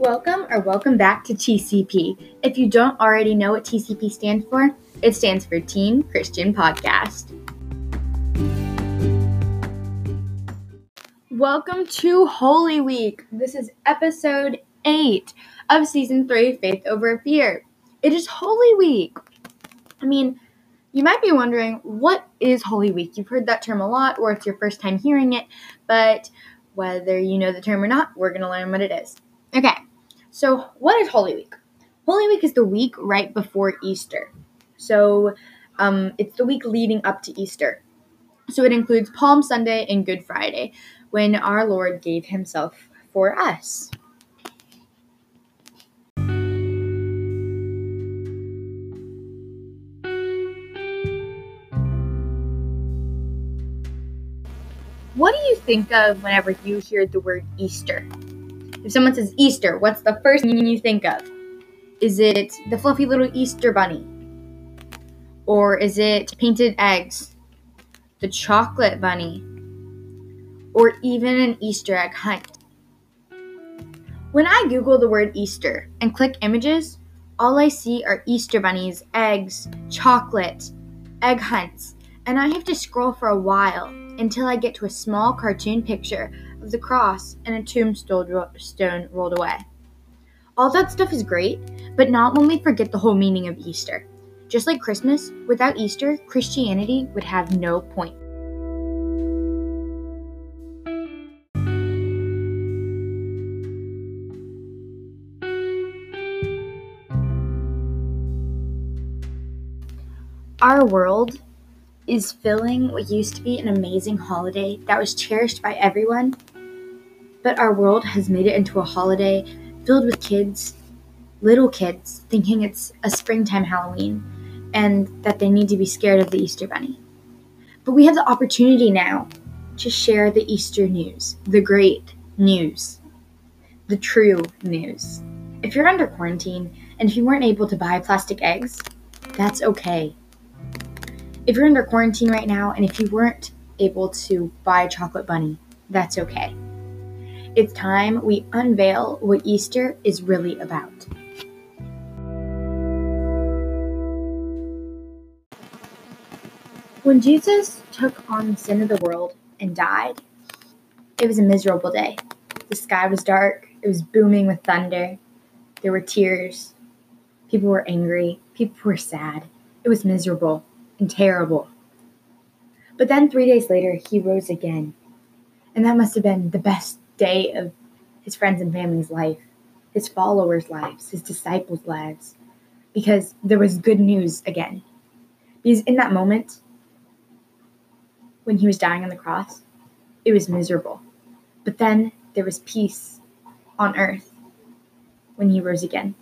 Welcome or welcome back to TCP. If you don't already know what TCP stands for, it stands for Teen Christian Podcast. Welcome to Holy Week. This is episode 8 of season 3 Faith Over Fear. It is Holy Week. I mean, you might be wondering, what is Holy Week? You've heard that term a lot, or it's your first time hearing it, but whether you know the term or not, we're going to learn what it is. Okay, so what is Holy Week? Holy Week is the week right before Easter. So um, it's the week leading up to Easter. So it includes Palm Sunday and Good Friday, when our Lord gave himself for us. What do you think of whenever you hear the word Easter? If someone says Easter, what's the first thing you think of? Is it the fluffy little Easter bunny? Or is it painted eggs? The chocolate bunny? Or even an Easter egg hunt? When I Google the word Easter and click images, all I see are Easter bunnies, eggs, chocolate, egg hunts, and I have to scroll for a while until I get to a small cartoon picture of the cross and a tombstone rolled away. All that stuff is great, but not when we forget the whole meaning of Easter. Just like Christmas, without Easter, Christianity would have no point. Our world is filling what used to be an amazing holiday that was cherished by everyone, but our world has made it into a holiday filled with kids, little kids, thinking it's a springtime Halloween and that they need to be scared of the Easter Bunny. But we have the opportunity now to share the Easter news, the great news, the true news. If you're under quarantine and if you weren't able to buy plastic eggs, that's okay if you're under quarantine right now and if you weren't able to buy a chocolate bunny, that's okay. It's time we unveil what Easter is really about. When Jesus took on the sin of the world and died, it was a miserable day. The sky was dark, it was booming with thunder, there were tears, people were angry, people were sad. It was miserable and terrible. But then three days later, he rose again. And that must have been the best day of his friends and family's life, his followers' lives, his disciples' lives, because there was good news again. Because in that moment, when he was dying on the cross, it was miserable. But then there was peace on earth when he rose again.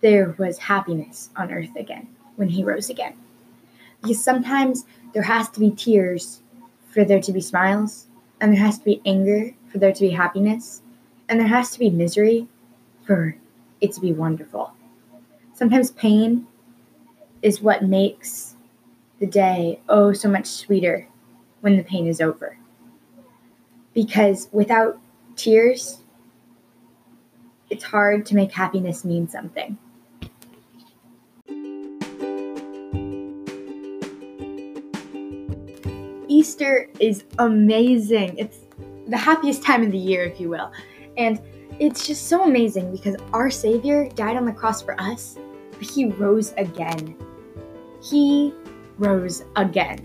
There was happiness on earth again when he rose again. Because sometimes there has to be tears for there to be smiles, and there has to be anger for there to be happiness, and there has to be misery for it to be wonderful. Sometimes pain is what makes the day oh so much sweeter when the pain is over. Because without tears, it's hard to make happiness mean something. Easter is amazing. It's the happiest time of the year, if you will. And it's just so amazing because our Savior died on the cross for us, but He rose again. He rose again.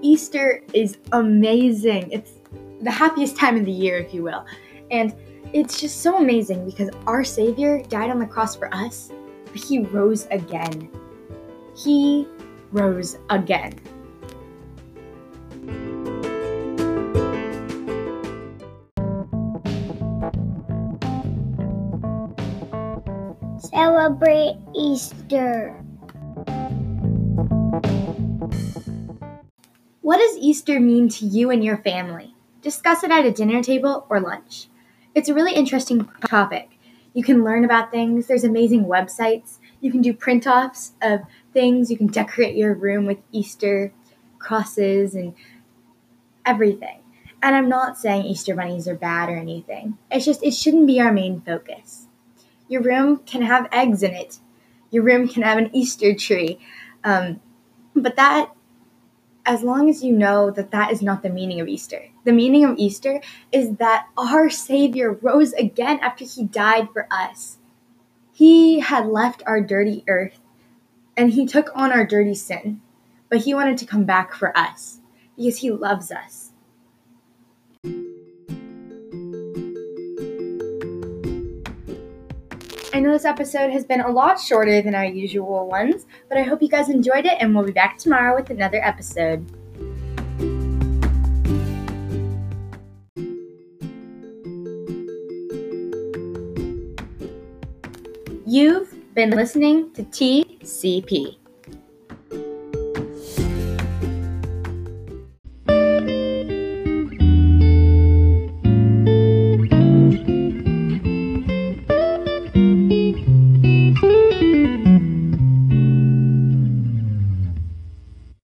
Easter is amazing. It's the happiest time of the year, if you will. And it's just so amazing because our Savior died on the cross for us, but He rose again. He rose again. Celebrate Easter. What does Easter mean to you and your family? Discuss it at a dinner table or lunch. It's a really interesting topic. You can learn about things. There's amazing websites. You can do print offs of things. You can decorate your room with Easter crosses and everything. And I'm not saying Easter bunnies are bad or anything. It's just, it shouldn't be our main focus. Your room can have eggs in it, your room can have an Easter tree. Um, but that, as long as you know that that is not the meaning of Easter. The meaning of Easter is that our Savior rose again after he died for us. He had left our dirty earth and he took on our dirty sin, but he wanted to come back for us because he loves us. I know this episode has been a lot shorter than our usual ones, but I hope you guys enjoyed it, and we'll be back tomorrow with another episode. You've been listening to TCP.